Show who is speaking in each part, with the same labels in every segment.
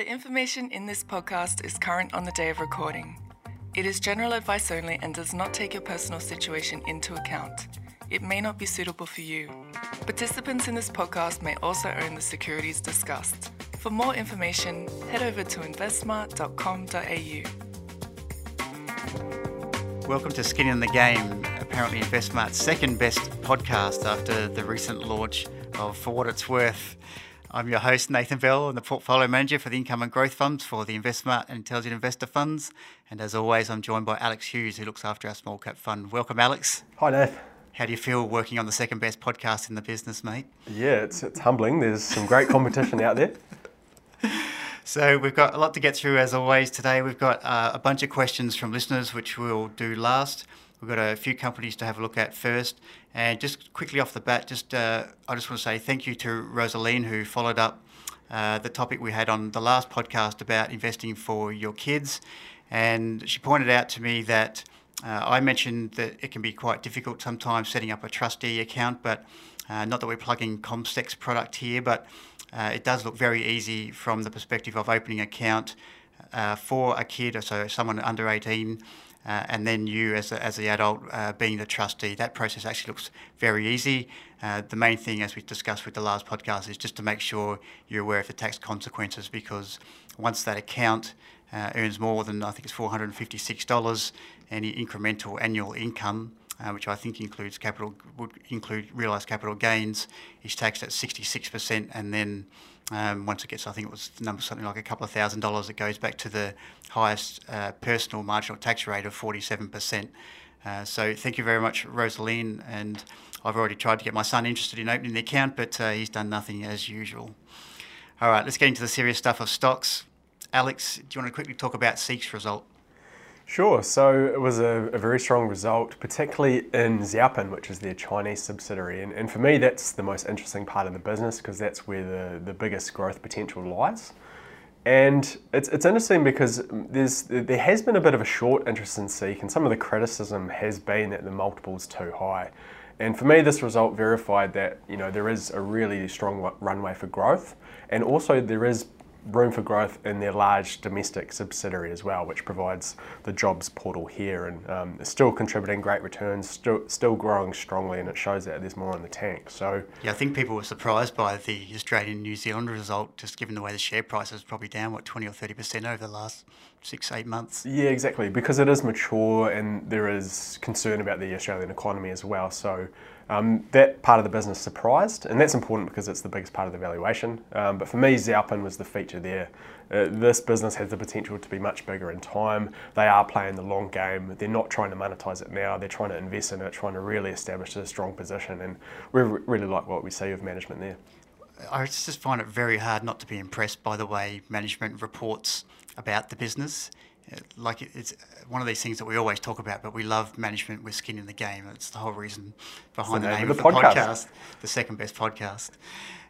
Speaker 1: The information in this podcast is current on the day of recording. It is general advice only and does not take your personal situation into account. It may not be suitable for you. Participants in this podcast may also own the securities discussed. For more information, head over to investsmart.com.au.
Speaker 2: Welcome to Skin in the Game, apparently InvestSmart's second best podcast after the recent launch of For What It's Worth. I'm your host, Nathan Bell. I'm the portfolio manager for the income and growth funds for the InvestSmart and Intelligent Investor funds. And as always, I'm joined by Alex Hughes, who looks after our small cap fund. Welcome, Alex.
Speaker 3: Hi, Nath.
Speaker 2: How do you feel working on the second best podcast in the business, mate?
Speaker 3: Yeah, it's, it's humbling. There's some great competition out there.
Speaker 2: So we've got a lot to get through as always today. We've got uh, a bunch of questions from listeners, which we'll do last. We've got a few companies to have a look at first. And just quickly off the bat, just uh, I just want to say thank you to Rosaline who followed up uh, the topic we had on the last podcast about investing for your kids. And she pointed out to me that uh, I mentioned that it can be quite difficult sometimes setting up a trustee account, but uh, not that we're plugging CommSec's product here, but uh, it does look very easy from the perspective of opening an account uh, for a kid, or so someone under 18 uh, and then you as, a, as the adult uh, being the trustee. That process actually looks very easy. Uh, the main thing, as we discussed with the last podcast, is just to make sure you're aware of the tax consequences because once that account uh, earns more than, I think it's $456, any incremental annual income, uh, which I think includes capital, would include realised capital gains, is taxed at 66% and then um, once it gets, I think it was number something like a couple of thousand dollars, it goes back to the highest uh, personal marginal tax rate of 47%. Uh, so thank you very much, Rosaline. And I've already tried to get my son interested in opening the account, but uh, he's done nothing as usual. All right, let's get into the serious stuff of stocks. Alex, do you want to quickly talk about SEEK's result?
Speaker 3: Sure. So it was a, a, very strong result, particularly in Zhaopin, which is their Chinese subsidiary. And, and for me, that's the most interesting part of the business because that's where the, the biggest growth potential lies. And it's, it's interesting because there's, there has been a bit of a short interest in Seek, and some of the criticism has been that the multiple's too high. And for me, this result verified that you know there is a really strong runway for growth, and also there is room for growth in their large domestic subsidiary as well, which provides the jobs portal here and um, is still contributing great returns, still, still growing strongly, and it shows that there's more in the tank. So
Speaker 2: yeah, I think people were surprised by the Australian New Zealand result, just given the way the share price is probably down what 20 or 30 percent over the last six eight months.
Speaker 3: Yeah, exactly, because it is mature and there is concern about the Australian economy as well. So. Um, that part of the business surprised, and that's important because it's the biggest part of the valuation. Um, but for me, Zhaopin was the feature there. Uh, this business has the potential to be much bigger in time. They are playing the long game. They're not trying to monetize it now. They're trying to invest in it, trying to really establish a strong position. And we really like what we see of management there.
Speaker 2: I just find it very hard not to be impressed by the way management reports about the business uh, like it's one of these things that we always talk about, but we love management with skin in the game. It's the whole reason behind the, the, name, name of the, of the podcast. podcast, the second best podcast.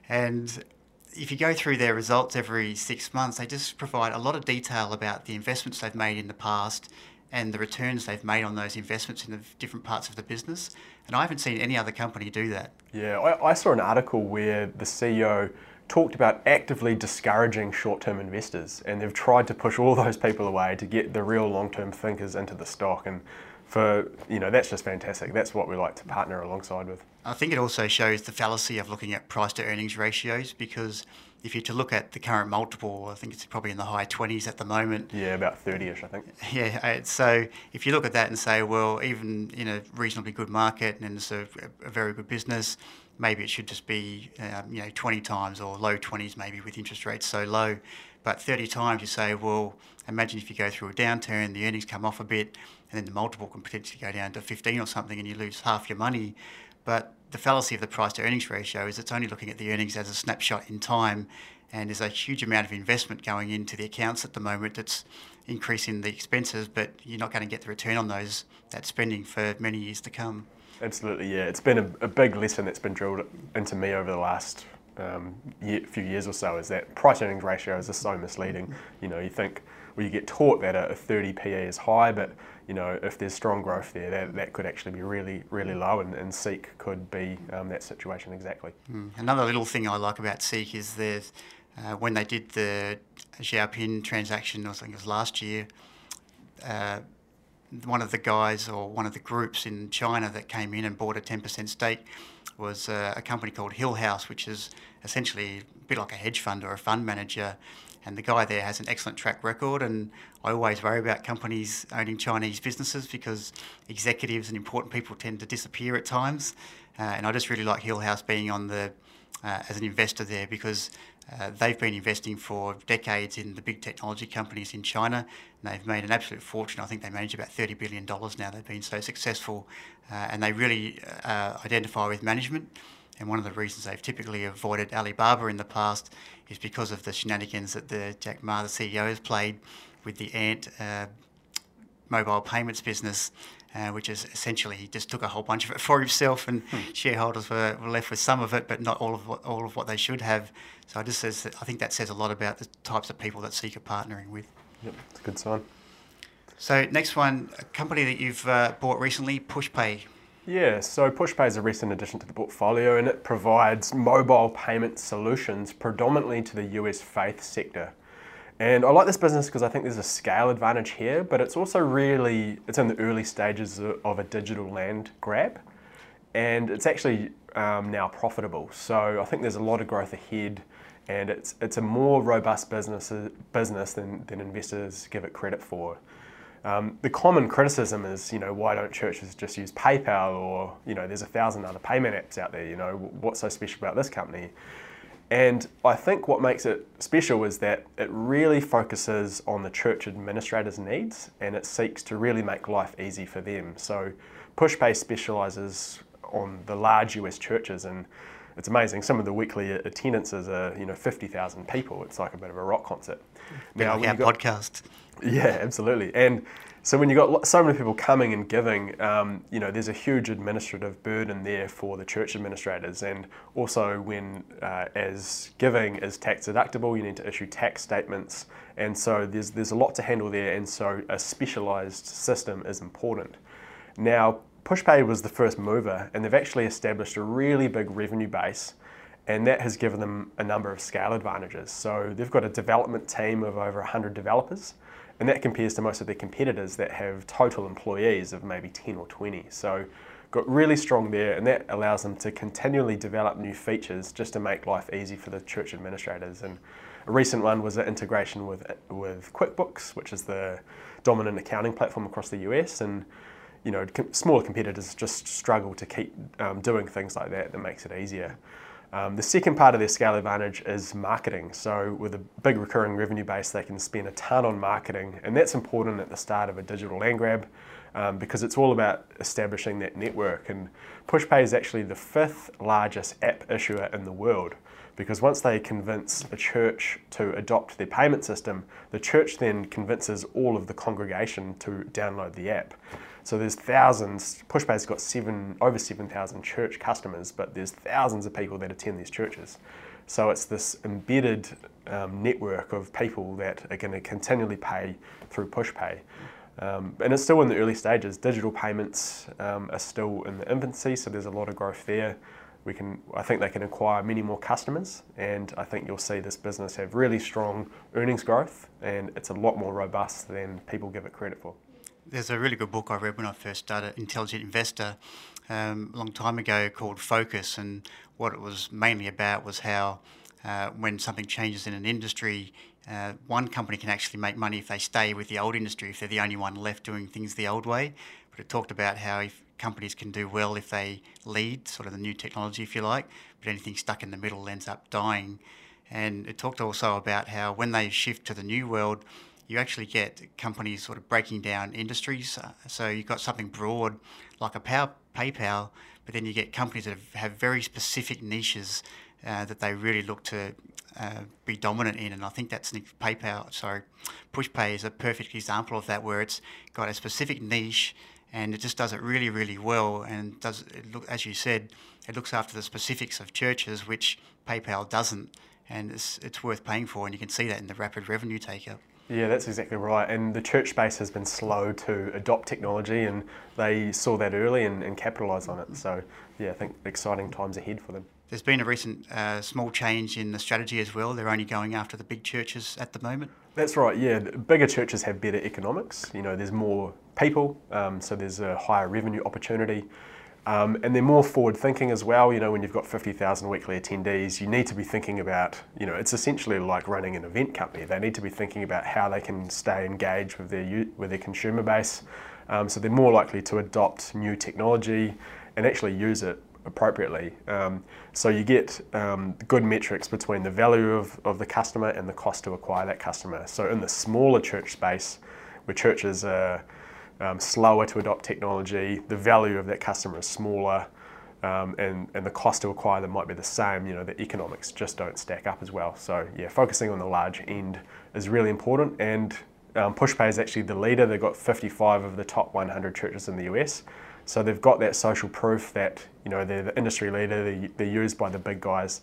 Speaker 2: And if you go through their results every six months, they just provide a lot of detail about the investments they've made in the past and the returns they've made on those investments in the different parts of the business. And I haven't seen any other company do that.
Speaker 3: Yeah, I, I saw an article where the CEO talked about actively discouraging short-term investors and they've tried to push all those people away to get the real long-term thinkers into the stock. And for you know that's just fantastic. That's what we like to partner alongside with.
Speaker 2: I think it also shows the fallacy of looking at price to earnings ratios because if you're to look at the current multiple i think it's probably in the high 20s at the moment.
Speaker 3: Yeah about 30ish i think.
Speaker 2: Yeah so if you look at that and say well even in a reasonably good market and it's a, a very good business maybe it should just be um, you know 20 times or low 20s maybe with interest rates so low. But 30 times you say, well, imagine if you go through a downturn, the earnings come off a bit, and then the multiple can potentially go down to 15 or something, and you lose half your money. But the fallacy of the price to earnings ratio is it's only looking at the earnings as a snapshot in time, and there's a huge amount of investment going into the accounts at the moment that's increasing the expenses, but you're not going to get the return on those that spending for many years to come.
Speaker 3: Absolutely, yeah. It's been a, a big lesson that's been drilled into me over the last um, year, few years or so. Is that price earnings ratios are so misleading. You know, you think well, you get taught that a, 30 PE is high, but you know, if there's strong growth there, that, that could actually be really, really low, and, and Seek could be um, that situation exactly.
Speaker 2: Mm. Another little thing I like about Seek is that uh, when they did the Zhaopin transaction, I think it was last year, uh, one of the guys or one of the groups in China that came in and bought a 10% stake was uh, a company called Hillhouse, which is essentially a bit like a hedge fund or a fund manager. And the guy there has an excellent track record. And I always worry about companies owning Chinese businesses because executives and important people tend to disappear at times. Uh, and I just really like Hillhouse being on the uh, as an investor there because uh, they've been investing for decades in the big technology companies in China, and they've made an absolute fortune. I think they manage about $30 billion now. They've been so successful, uh, and they really uh, identify with management. And one of the reasons they've typically avoided Alibaba in the past is because of the shenanigans that the Jack Ma, the CEO, has played with the Ant uh, mobile payments business uh, which is essentially he just took a whole bunch of it for himself, and hmm. shareholders were, were, left with some of it, but not all of what, all of what they should have. So I just says I think that says a lot about the types of people that Seek are partnering with.
Speaker 3: Yep, it's a good sign.
Speaker 2: So next one, a company that you've uh, bought recently, PushPay.
Speaker 3: Yeah, so PushPay is a recent addition to the portfolio and it provides mobile payment solutions predominantly to the US faith sector. And I like this business because I think there's a scale advantage here, but it's also really, it's in the early stages of a digital land grab. And it's actually um, now profitable. So I think there's a lot of growth ahead and it's, it's a more robust business, business than, than investors give it credit for. Um, the common criticism is, you know, why don't churches just use PayPal or, you know, there's a thousand other payment apps out there, you know, what's so special about this company? And I think what makes it special is that it really focuses on the church administrator's needs and it seeks to really make life easy for them. So PushPay specializes on the large US churches and it's amazing. Some of the weekly attendances are, you know, 50,000 people. It's like a bit of a rock concert.
Speaker 2: Now, like our got, podcast.
Speaker 3: Yeah, absolutely. And so when you've got so many people coming and giving, um, you know, there's a huge administrative burden there for the church administrators. And also when, uh, as giving is tax deductible, you need to issue tax statements. And so there's, there's a lot to handle there. And so a specialized system is important. Now, PushPay was the first mover, and they've actually established a really big revenue base and that has given them a number of scale advantages. So they've got a development team of over 100 developers, and that compares to most of their competitors that have total employees of maybe 10 or 20. So got really strong there, and that allows them to continually develop new features just to make life easy for the church administrators. And a recent one was an integration with with QuickBooks, which is the dominant accounting platform across the US, and you know, smaller competitors just struggle to keep um, doing things like that that makes it easier. Um, the second part of their scale advantage is marketing. So, with a big recurring revenue base, they can spend a ton on marketing, and that's important at the start of a digital land grab um, because it's all about establishing that network. And PushPay is actually the fifth largest app issuer in the world because once they convince a church to adopt their payment system, the church then convinces all of the congregation to download the app. So there's thousands. Pushpay's got seven over seven thousand church customers, but there's thousands of people that attend these churches. So it's this embedded um, network of people that are going to continually pay through PushPay. Um, and it's still in the early stages. Digital payments um, are still in the infancy, so there's a lot of growth there. We can, I think they can acquire many more customers, and I think you'll see this business have really strong earnings growth, and it's a lot more robust than people give it credit for.
Speaker 2: There's a really good book I read when I first started Intelligent Investor um, a long time ago called Focus, and what it was mainly about was how uh, when something changes in an industry, uh, one company can actually make money if they stay with the old industry, if they're the only one left doing things the old way. But it talked about how if companies can do well if they lead, sort of the new technology, if you like, but anything stuck in the middle ends up dying. And it talked also about how when they shift to the new world, you actually get companies sort of breaking down industries. Uh, so you've got something broad like a power, PayPal, but then you get companies that have, have very specific niches uh, that they really look to uh, be dominant in. And I think that's PayPal, sorry, PushPay is a perfect example of that, where it's got a specific niche and it just does it really, really well. And does it look, as you said, it looks after the specifics of churches, which PayPal doesn't. And it's, it's worth paying for, and you can see that in the rapid revenue take up.
Speaker 3: Yeah, that's exactly right. And the church space has been slow to adopt technology, and they saw that early and, and capitalise on it. So, yeah, I think exciting times ahead for them.
Speaker 2: there's been a recent uh, small change in the strategy as well. They're only going after the big churches at the moment.
Speaker 3: That's right. Yeah, bigger churches have better economics. You know, there's more people, um, so there's a higher revenue opportunity. Um, and they're more forward thinking as well. You know, when you've got 50,000 weekly attendees, you need to be thinking about, you know, it's essentially like running an event company. They need to be thinking about how they can stay engaged with their, with their consumer base. Um, so they're more likely to adopt new technology and actually use it appropriately. Um, so you get um, good metrics between the value of, of the customer and the cost to acquire that customer. So in the smaller church space, where churches are um, slower to adopt technology, the value of that customer is smaller, um, and, and the cost to acquire them might be the same, you know, the economics just don't stack up as well. So yeah, focusing on the large end is really important and um, PushPay is actually the leader. They've got 55 of the top 100 churches in the US. So they've got that social proof that, you know, they're the industry leader, they're, they're used by the big guys.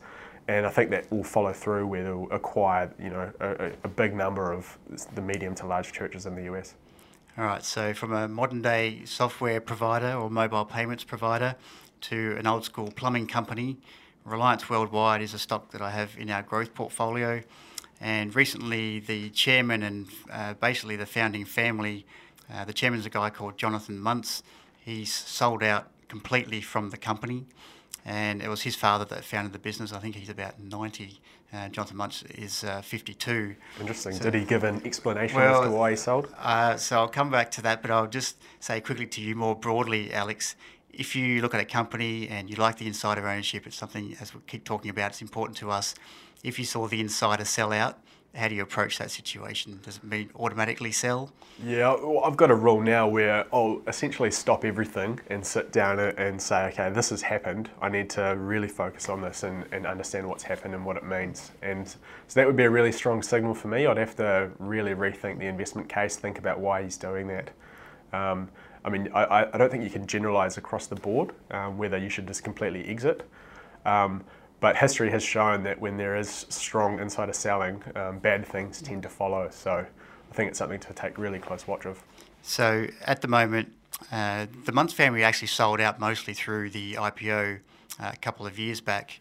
Speaker 3: And I think that will follow through where they'll acquire, you know, a, a big number of the medium to large churches in the US.
Speaker 2: All right, so from a modern day software provider or mobile payments provider to an old school plumbing company, Reliance Worldwide is a stock that I have in our growth portfolio. And recently, the chairman and uh, basically the founding family, uh, the chairman's a guy called Jonathan Munz. He's sold out completely from the company, and it was his father that founded the business. I think he's about 90 uh, Jonathan Munz is uh, 52.
Speaker 3: Interesting. So, Did he give an explanation well, as to why he sold?
Speaker 2: Uh, so I'll come back to that, but I'll just say quickly to you more broadly, Alex. If you look at a company and you like the insider ownership, it's something, as we keep talking about, it's important to us. If you saw the insider sell out, how do you approach that situation? Does it mean automatically sell?
Speaker 3: Yeah, I've got a rule now where I'll essentially stop everything and sit down and say, okay, this has happened. I need to really focus on this and, and understand what's happened and what it means. And so that would be a really strong signal for me. I'd have to really rethink the investment case, think about why he's doing that. Um, I mean, I, I don't think you can generalize across the board um, whether you should just completely exit. Um, but history has shown that when there is strong insider selling, um, bad things tend to follow. So I think it's something to take really close watch of.
Speaker 2: So at the moment, uh, the Munz family actually sold out mostly through the IPO uh, a couple of years back.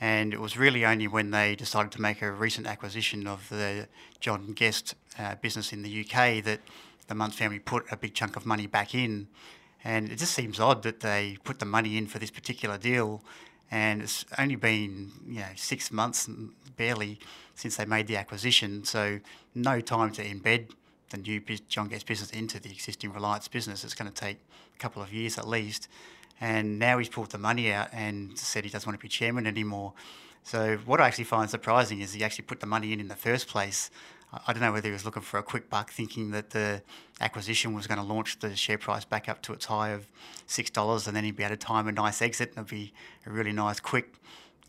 Speaker 2: And it was really only when they decided to make a recent acquisition of the John Guest uh, business in the UK that the Munz family put a big chunk of money back in. And it just seems odd that they put the money in for this particular deal and it's only been you know six months barely since they made the acquisition, so no time to embed the new John Guest business into the existing Reliance business. It's going to take a couple of years at least, and now he's pulled the money out and said he doesn't want to be chairman anymore. So what I actually find surprising is he actually put the money in in the first place. I don't know whether he was looking for a quick buck, thinking that the acquisition was going to launch the share price back up to its high of six dollars, and then he'd be able to time a nice exit, and it'd be a really nice, quick,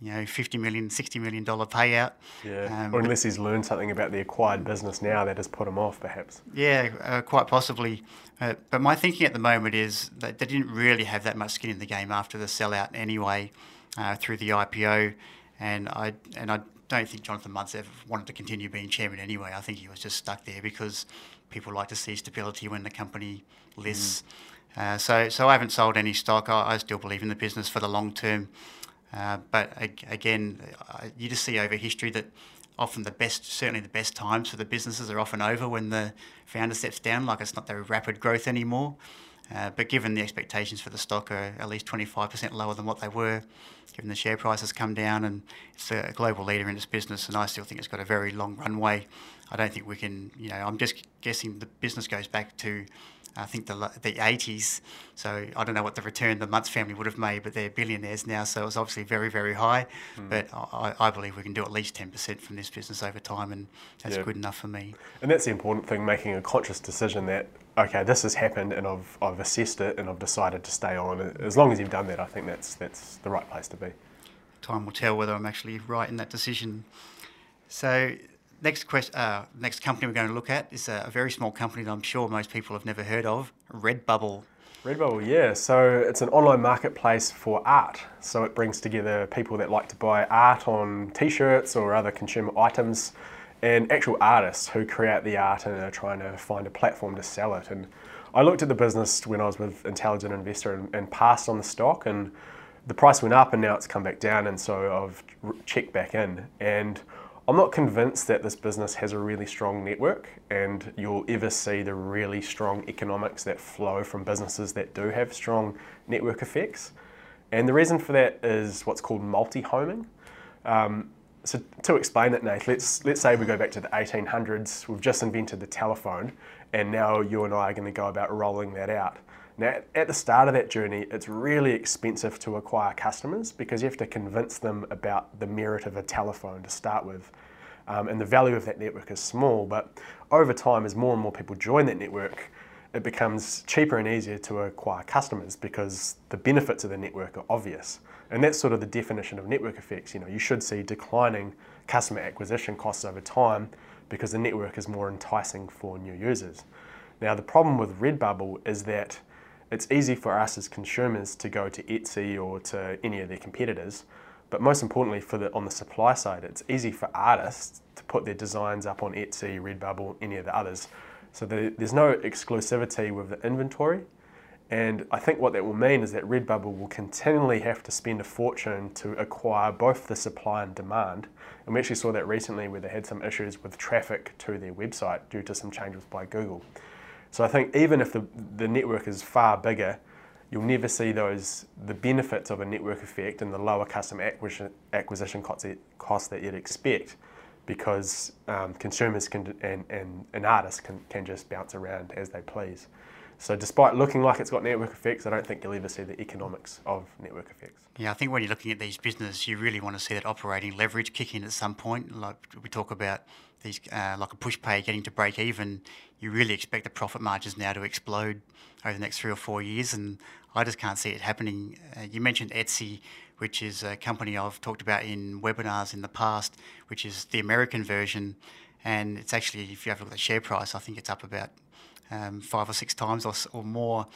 Speaker 2: you know, fifty million, sixty million dollar payout.
Speaker 3: Yeah. Um, or unless he's learned something about the acquired business now that has put him off, perhaps.
Speaker 2: Yeah, uh, quite possibly. Uh, but my thinking at the moment is that they didn't really have that much skin in the game after the sellout anyway, uh, through the IPO, and I and I don't think Jonathan Munz ever wanted to continue being chairman anyway. I think he was just stuck there because people like to see stability when the company lists. Mm. Uh, so, so I haven't sold any stock. I, I, still believe in the business for the long term. Uh, but again, you just see over history that often the best, certainly the best times for the businesses are often over when the founder steps down. Like it's not the rapid growth anymore. Uh, but given the expectations for the stock are at least 25% lower than what they were, given the share price has come down and it's a global leader in this business, and I still think it's got a very long runway. I don't think we can, you know, I'm just guessing the business goes back to, I think, the, the 80s. So I don't know what the return the Munz family would have made, but they're billionaires now, so it's obviously very, very high. Mm. But I, I, believe we can do at least 10% from this business over time, and that's yeah. good enough for me.
Speaker 3: And that's the important thing, making a conscious decision that okay, this has happened and I've, I've assessed it and I've decided to stay on. As long as you've done that, I think that's, that's the right place to be.
Speaker 2: Time will tell whether I'm actually right in that decision. So, next quest, uh, next company we're going to look at is a, a, very small company that I'm sure most people have never heard of, Redbubble.
Speaker 3: Redbubble, yeah. So it's an online marketplace for art. So it brings together people that like to buy art on T-shirts or other consumer items and actual artists who create the art and are trying to find a platform to sell it. And I looked at the business when I was with Intelligent Investor and, and passed on the stock and the price went up and now it's come back down, and so I've checked back in. And I'm not convinced that this business has a really strong network and you'll ever see the really strong economics that flow from businesses that do have strong network effects. And the reason for that is what's called multi homing. Um, so to explain it, Nate, let's let's say we go back to the 1800s. We've just invented the telephone, and now you and I are going to go about rolling that out. Now, at the start of that journey, it's really expensive to acquire customers because you have to convince them about the merit of a telephone to start with. Um, and the value of that network is small, but over time, as more and more people join that network, it becomes cheaper and easier to acquire customers because the benefits of the network are obvious. And that's sort of the definition of network effects. You know, you should see declining customer acquisition costs over time because the network is more enticing for new users. Now, the problem with Redbubble is that it's easy for us as consumers to go to Etsy or to any of their competitors, but most importantly, for the on the supply side, it's easy for artists to put their designs up on Etsy, Redbubble, any of the others. So the, there's no exclusivity with the inventory, and I think what that will mean is that Redbubble will continually have to spend a fortune to acquire both the supply and demand. And we actually saw that recently where they had some issues with traffic to their website due to some changes by Google. So I think even if the, the network is far bigger, you'll never see those the benefits of a network effect and the lower customer acquisition, costs that you'd expect because um, consumers can and, and, and artists can, can just bounce around as they please. So despite looking like it's got network effects, I don't think you'll ever see the economics of network effects.
Speaker 2: Yeah, I think when you're looking at these businesses, you really want to see that operating leverage kick in at some point. Like we talk about these, uh, like a Pushpay getting to break even, you really expect the profit margins now to explode over the next three or four years, and I just can't see it happening. Uh, you mentioned Etsy, which is a company I've talked about in webinars in the past, which is the American version, and it's actually, if you have a look at the share price, I think it's up about um, five or six times or, or more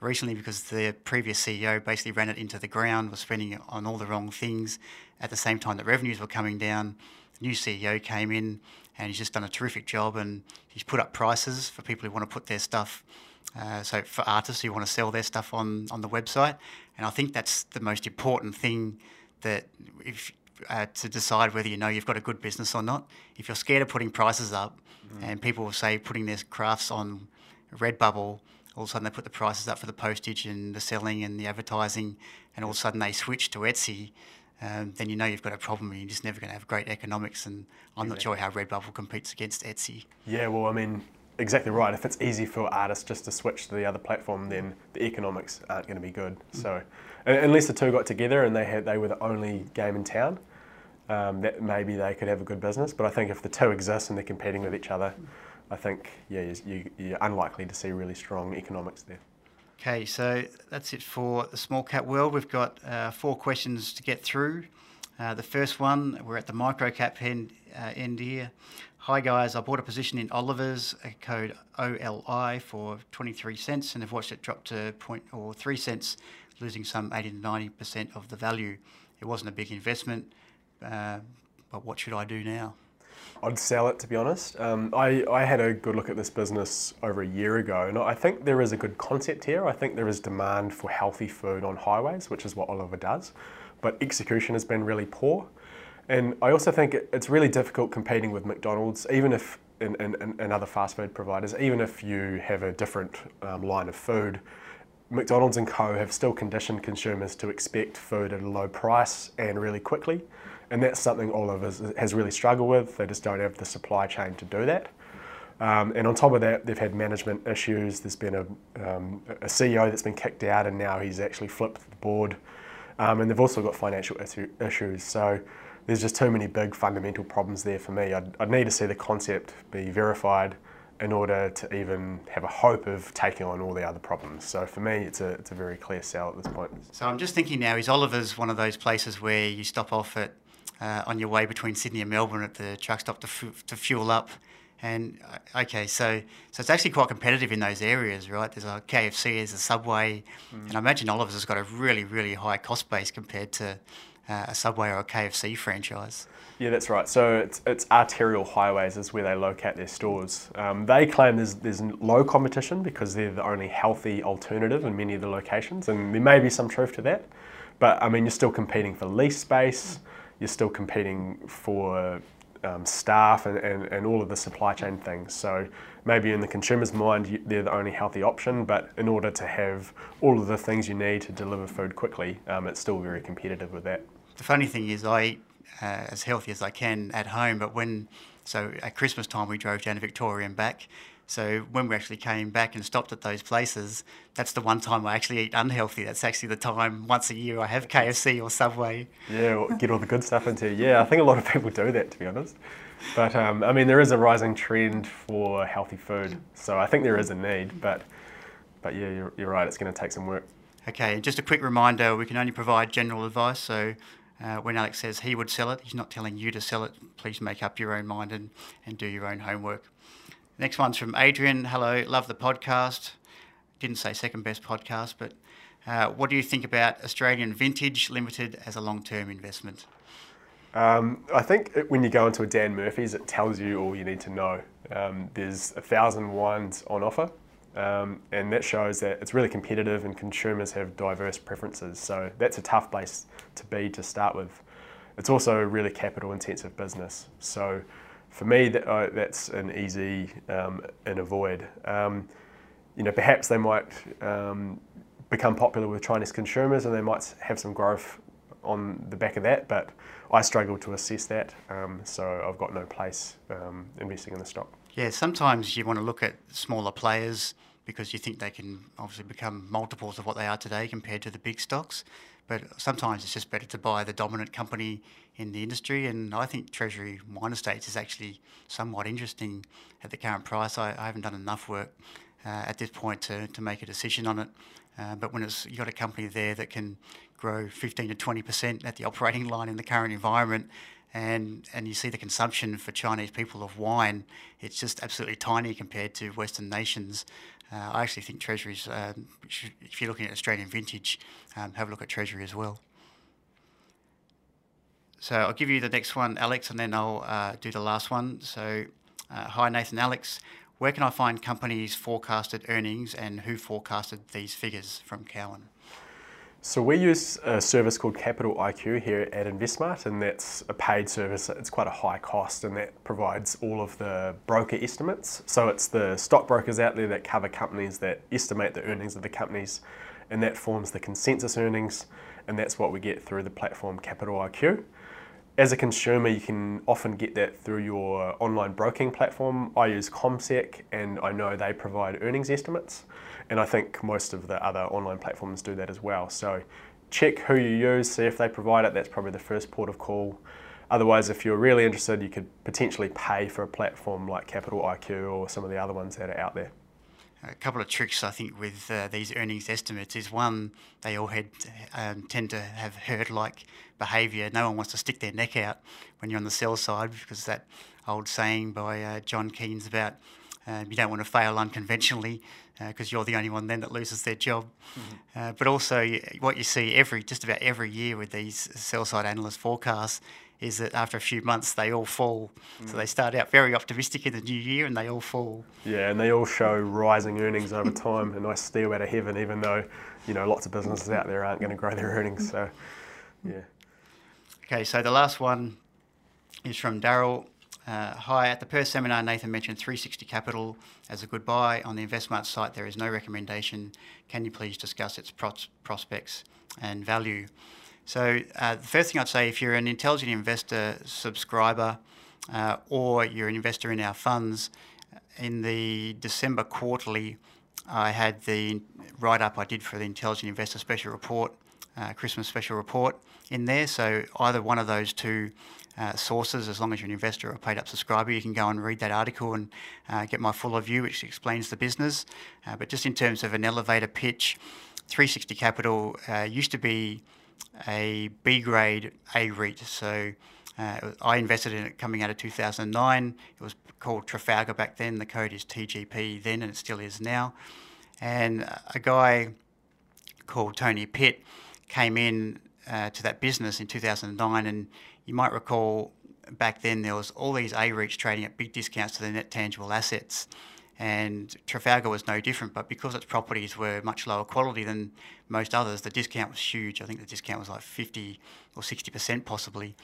Speaker 2: recently because the previous CEO basically ran it into the ground, was spending it on all the wrong things at the same time that revenues were coming down. The new CEO came in and he's just done a terrific job and he's put up prices for people who want to put their stuff. Uh, so for artists who want to sell their stuff on, on the website, and I think that's the most important thing that if uh, to decide whether you know you've got a good business or not. If you're scared of putting prices up, mm. and people will say putting their crafts on Redbubble, all of a sudden they put the prices up for the postage and the selling and the advertising, and all of a sudden they switch to Etsy. Um, then you know you've got a problem and you're just never going to have great economics. And I'm not sure how Redbubble competes against Etsy.
Speaker 3: Yeah, well, I mean, exactly right. If it's easy for artists just to switch to the other platform, then the economics aren't going to be good. Mm. So, unless the two got together and they had they were the only game in town, um, that maybe they could have a good business. But I think if the two exist and they're competing with each other, I think yeah, you, you're unlikely to see really strong economics there.
Speaker 2: Okay, so that's it for the small cap world. We've got uh, four questions to get through. Uh, the first one, we're at the micro cap end, uh, end here. Hi guys, I bought a position in Oliver's, code OLI for 23 cents, and have watched it drop to point or three cents, losing some 80 to 90 percent of the value. It wasn't a big investment, uh, but what should I do now?
Speaker 3: I'd sell it to be honest. Um, I, I had a good look at this business over a year ago, and I think there is a good concept here. I think there is demand for healthy food on highways, which is what Oliver does, but execution has been really poor. And I also think it's really difficult competing with McDonald's, even if and, and, and other fast food providers, even if you have a different um, line of food. McDonald's and Co have still conditioned consumers to expect food at a low price and really quickly. And that's something Oliver has really struggled with. They just don't have the supply chain to do that. Um, and on top of that, they've had management issues. There's been a, um, a CEO that's been kicked out, and now he's actually flipped the board. Um, and they've also got financial issues. So there's just too many big fundamental problems there for me. I'd, I'd need to see the concept be verified in order to even have a hope of taking on all the other problems. So for me, it's a, it's a very clear sell at this point.
Speaker 2: So I'm just thinking now, is Oliver's one of those places where you stop off at uh, on your way between Sydney and Melbourne at the truck stop to, f- to fuel up. And uh, okay, so so it's actually quite competitive in those areas, right? There's a KFC, there's a Subway, mm. and I imagine Oliver's has got a really really high cost base compared to uh, a Subway or a KFC franchise.
Speaker 3: Yeah, that's right. So it's, it's arterial highways is where they locate their stores. Um, they claim there's, there's low competition because they're the only healthy alternative in many of the locations, and there may be some truth to that. but I mean, you're still competing for lease space. You're still competing for um, staff and, and, and all of the supply chain things. So maybe in the consumer's mind, they're the only healthy option, but in order to have all of the things you need to deliver food quickly, um, it's still very competitive with that.
Speaker 2: The funny thing is, I eat uh, as healthy as I can at home, but when so at Christmas time we drove down to Victoria and back. So when we actually came back and stopped at those places, that's the one time I actually eat unhealthy. That's actually the time once a year I have KFC or Subway.
Speaker 3: Yeah, get all the good stuff into. Yeah, I think a lot of people do that to be honest. But um, I mean, there is a rising trend for healthy food, so I think there is a need. But but yeah, you're, you're right. It's going to take some work.
Speaker 2: Okay, just a quick reminder: we can only provide general advice. So uh, when Alex says he would sell it, he's not telling you to sell it. Please make up your own mind and, and do your own homework. Next one's from Adrian. Hello, love the podcast. Didn't say second best podcast, but uh, what do you think about Australian Vintage Limited as a long term investment?
Speaker 3: Um, I think when you go into a Dan Murphy's, it tells you all you need to know. Um, there's a thousand wines on offer, um, and that shows that it's really competitive and consumers have diverse preferences. So that's a tough place to be to start with. It's also a really capital intensive business. So for me, that, uh, that's an easy um, and avoid. Um, you know, perhaps they might um, become popular with Chinese consumers and they might have some growth on the back of that, but I struggle to assess that, um, so I've got no place um, investing in the stock.
Speaker 2: Yeah, sometimes you want to look at smaller players because you think they can obviously become multiples of what they are today compared to the big stocks. But sometimes it's just better to buy the dominant company in the industry. And I think Treasury Wine Estates is actually somewhat interesting at the current price. I, I haven't done enough work uh, at this point to, to make a decision on it. Uh, but when it's, you've got a company there that can grow 15 to 20% at the operating line in the current environment, and, and you see the consumption for Chinese people of wine, it's just absolutely tiny compared to Western nations. Uh, I actually think Treasuries, um, should, if you're looking at Australian vintage, um, have a look at Treasury as well. So I'll give you the next one, Alex, and then I'll uh, do the last one. So, uh, hi, Nathan, Alex. Where can I find companies' forecasted earnings and who forecasted these figures from Cowen?
Speaker 3: So we use a service called Capital IQ here at InvestSmart, and that's a paid service. It's quite a high cost, and that provides all of the broker estimates. So it's the stockbrokers out there that cover companies that estimate the earnings of the companies, and that forms the consensus earnings, and that's what we get through the platform Capital IQ as a consumer, you can often get that through your online broking platform. I use CommSec and I know they provide earnings estimates. And I think most of the other online platforms do that as well. So check who you use, see if they provide it. That's probably the first port of call. Otherwise, if you're really interested, you could potentially pay for a platform like Capital IQ or some of the other ones that are out there
Speaker 2: a couple of tricks I think with uh, these earnings estimates is one they all had um, tend to have herd-like behaviour. No one wants to stick their neck out when you're on the sell side because that old saying by uh, John Keynes about um, you don't want to fail unconventionally because uh, you're the only one then that loses their job. Mm-hmm. Uh, but also, what you see every just about every year with these sell side analyst forecasts is that after a few months they all fall. Mm. So they start out very optimistic in the new year and they all fall.
Speaker 3: Yeah, and they all show rising earnings over time, a nice steal to heaven, even though you know lots of businesses out there aren't going to grow their earnings. So, yeah.
Speaker 2: Okay, so the last one is from Daryl. Uh, hi, at the Perth seminar, Nathan mentioned 360 Capital as a good buy. On the InvestSmart site, there is no recommendation. Can you please discuss its pros- prospects and value? So uh, the first thing I'd say, if you're an intelligent investor subscriber uh, or you're an investor in our funds, in the December quarterly, I had the write-up I did for the Intelligent Investor Special Report, uh, Christmas Special Report in there. So either one of those two uh, sources, as long as you're an investor or a paid-up subscriber, you can go and read that article and uh, get my fuller view, which explains the business. Uh, but just in terms of an elevator pitch, 360 Capital uh, used to be a B grade A REIT. So uh, I invested in it coming out of 2009. It was called Trafalgar back then. The code is TGP then, and it still is now. And a guy called Tony Pitt came in uh, to that business in 2009, and you might recall back then there was all these A REITs trading at big discounts to their net tangible assets. And Trafalgar was no different. But because its properties were much lower quality than most others, the discount was huge. I think the discount was like 50 or 60% possibly.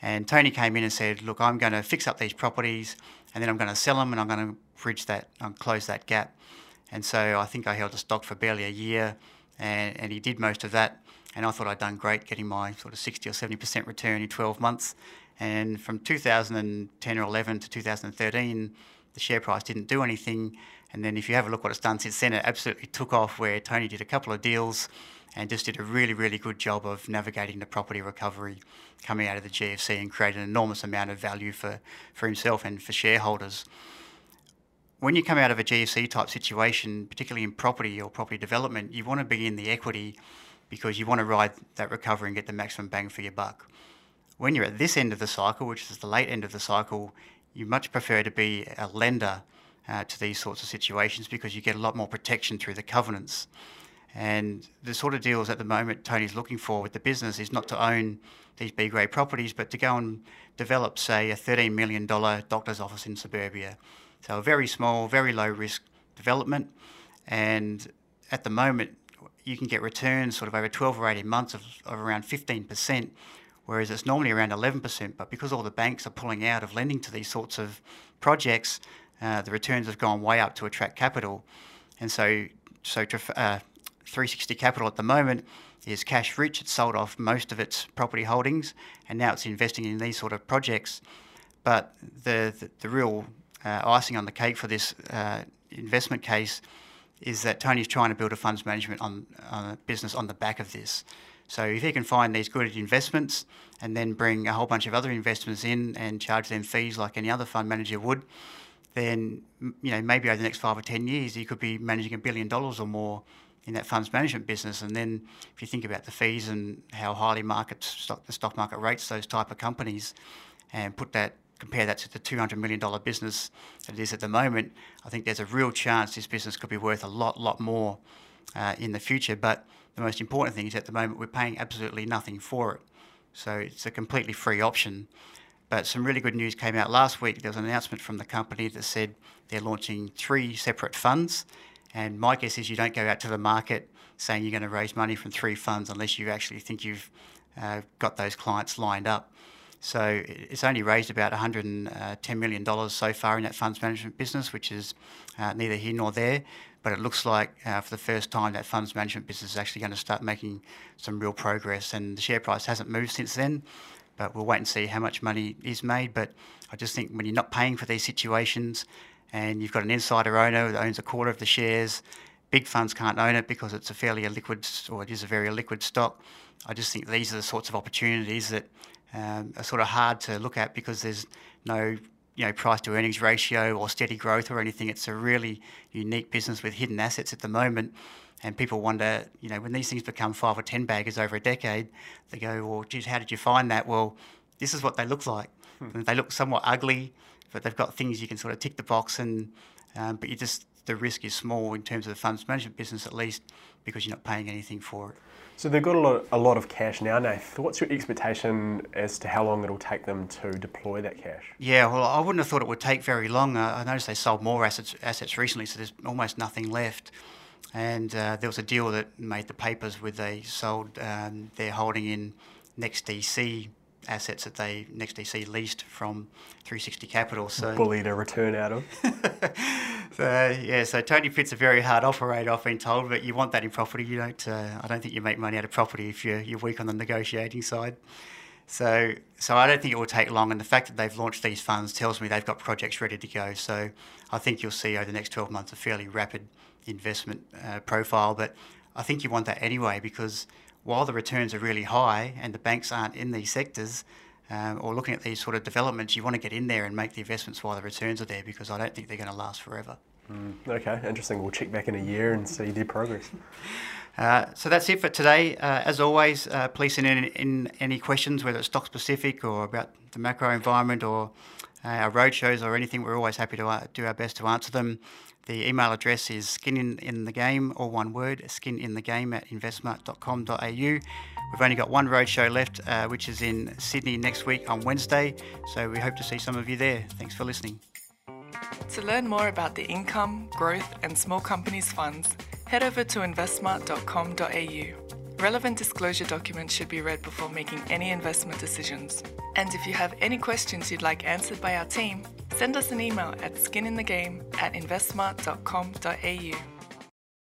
Speaker 2: And Tony came in and said, "Look, I'm going to fix up these properties, and then I'm going to sell them, and I'm going to bridge that, and close that gap." And so I think I held the stock for barely a year, and, and he did most of that. And I thought I'd done great getting my sort of 60 or 70% return in 12 months. And from 2010 or 11 to 2013, the share price didn't do anything. And then if you have a look what it's done since then, it absolutely took off where Tony did a couple of deals and just did a really, really good job of navigating the property recovery coming out of the GFC and created an enormous amount of value for, for himself and for shareholders. When you come out of a GFC type situation, particularly in property or property development, you want to be in the equity because you want to ride that recovery and get the maximum bang for your buck. When you're at this end of the cycle, which is the late end of the cycle, you much prefer to be a lender uh, to these sorts of situations because you get a lot more protection through the covenants. And the sort of deals at the moment Tony's looking for with the business is not to own these B grade properties, but to go and develop, say, a $13 million doctor's office in suburbia. So a very small, very low risk development. And at the moment, you can get returns sort of over 12 or 18 months of, of around 15%, whereas it's normally around 11%. But because all the banks are pulling out of lending to these sorts of projects, uh, the returns have gone way up to attract capital. And so, so uh, 360 Capital at the moment is cash rich. It's sold off most of its property holdings, and now it's investing in these sort of projects. But the the, the real uh, icing on the cake for this uh, investment case is that Tony's trying to build a funds management on, on business on the back of this. So if he can find these good investments and then bring a whole bunch of other investments in and charge them fees like any other fund manager would, then you know maybe over the next five or ten years he could be managing a billion dollars or more in that funds management business. And then if you think about the fees and how highly market stock, the stock market rates those type of companies, and put that compare that to the $200 million business that it is at the moment, I think there's a real chance this business could be worth a lot, lot more uh, in the future. But the most important thing is at the moment we're paying absolutely nothing for it. So it's a completely free option. But some really good news came out last week. There was an announcement from the company that said they're launching three separate funds and my guess is you don't go out to the market saying you're going to raise money from three funds unless you actually think you've uh, got those clients lined up. So it's only raised about $110 uh, so far in that funds management business, which is uh, neither here nor there. But it looks like uh, for the first time that funds management business is actually going to start making some real progress. And the share price hasn't moved since then, but we'll wait and see how much money is made. But I just think when you're not paying for these situations, and you've got an insider owner that owns a quarter of the shares. Big funds can't own it because it's a fairly liquid, or it is a very liquid stock. I just think these are the sorts of opportunities that um, are sort of hard to look at because there's no you know price to earnings ratio or steady growth or anything. It's a really unique business with hidden assets at the moment. And people wonder, you know, when these things become five or ten baggers over a decade, they go, well, geez, how did you find that? Well, this is what they look like. Hmm. They look somewhat ugly but they've got things you can sort of tick the box and um, but you just the risk is small in terms of the funds management business at least because you're not paying anything for it.
Speaker 3: So they've got a lot, a lot of cash now, Nath. What's your expectation as to how long it'll take them to deploy that cash?
Speaker 2: Yeah, well, I wouldn't have thought it would take very long. Uh, I noticed they sold more assets assets recently, so there's almost nothing left. And uh, there was a deal that made the papers where they sold um, their holding in NextDC assets that they NextDC leased from 360 Capital.
Speaker 3: So bully to return out of.
Speaker 2: so yeah, so Tony Pitt's a very hard operator, I've been told, but you want that in property. You don't. Uh, I don't think you make money out of property if you're you're weak on the negotiating side. So so I don't think it will take long, and the fact that they've launched these funds tells me they've got projects ready to go. So I think you'll see over the next 12 months a fairly rapid investment uh, profile, but I think you want that anyway because while the returns are really high and the banks aren't in these sectors um, or looking at these sort of developments, you want to get in there and make the investments while the returns are there because I don't think they're going to last forever.
Speaker 3: Mm, okay, interesting. We'll check back in a year and see the progress.
Speaker 2: Uh, so that's it for today. Uh, as always, uh, please send in, in, any questions, whether it's stock specific or about the macro environment or uh, our roadshows or anything. We're always happy to uh, do our best to answer them. The email address is skin in, in the game, or one word, skin in the game at investsmart.com.au. We've only got one roadshow left, uh, which is in Sydney next week on Wednesday. So we hope to see some of you there. Thanks for listening.
Speaker 1: To learn more about the income, growth, and small companies funds, head over to investsmart.com.au. Relevant disclosure documents should be read before making any investment decisions. And if you have any questions you'd like answered by our team, send us an email at skininthegame at investsmart.com.au.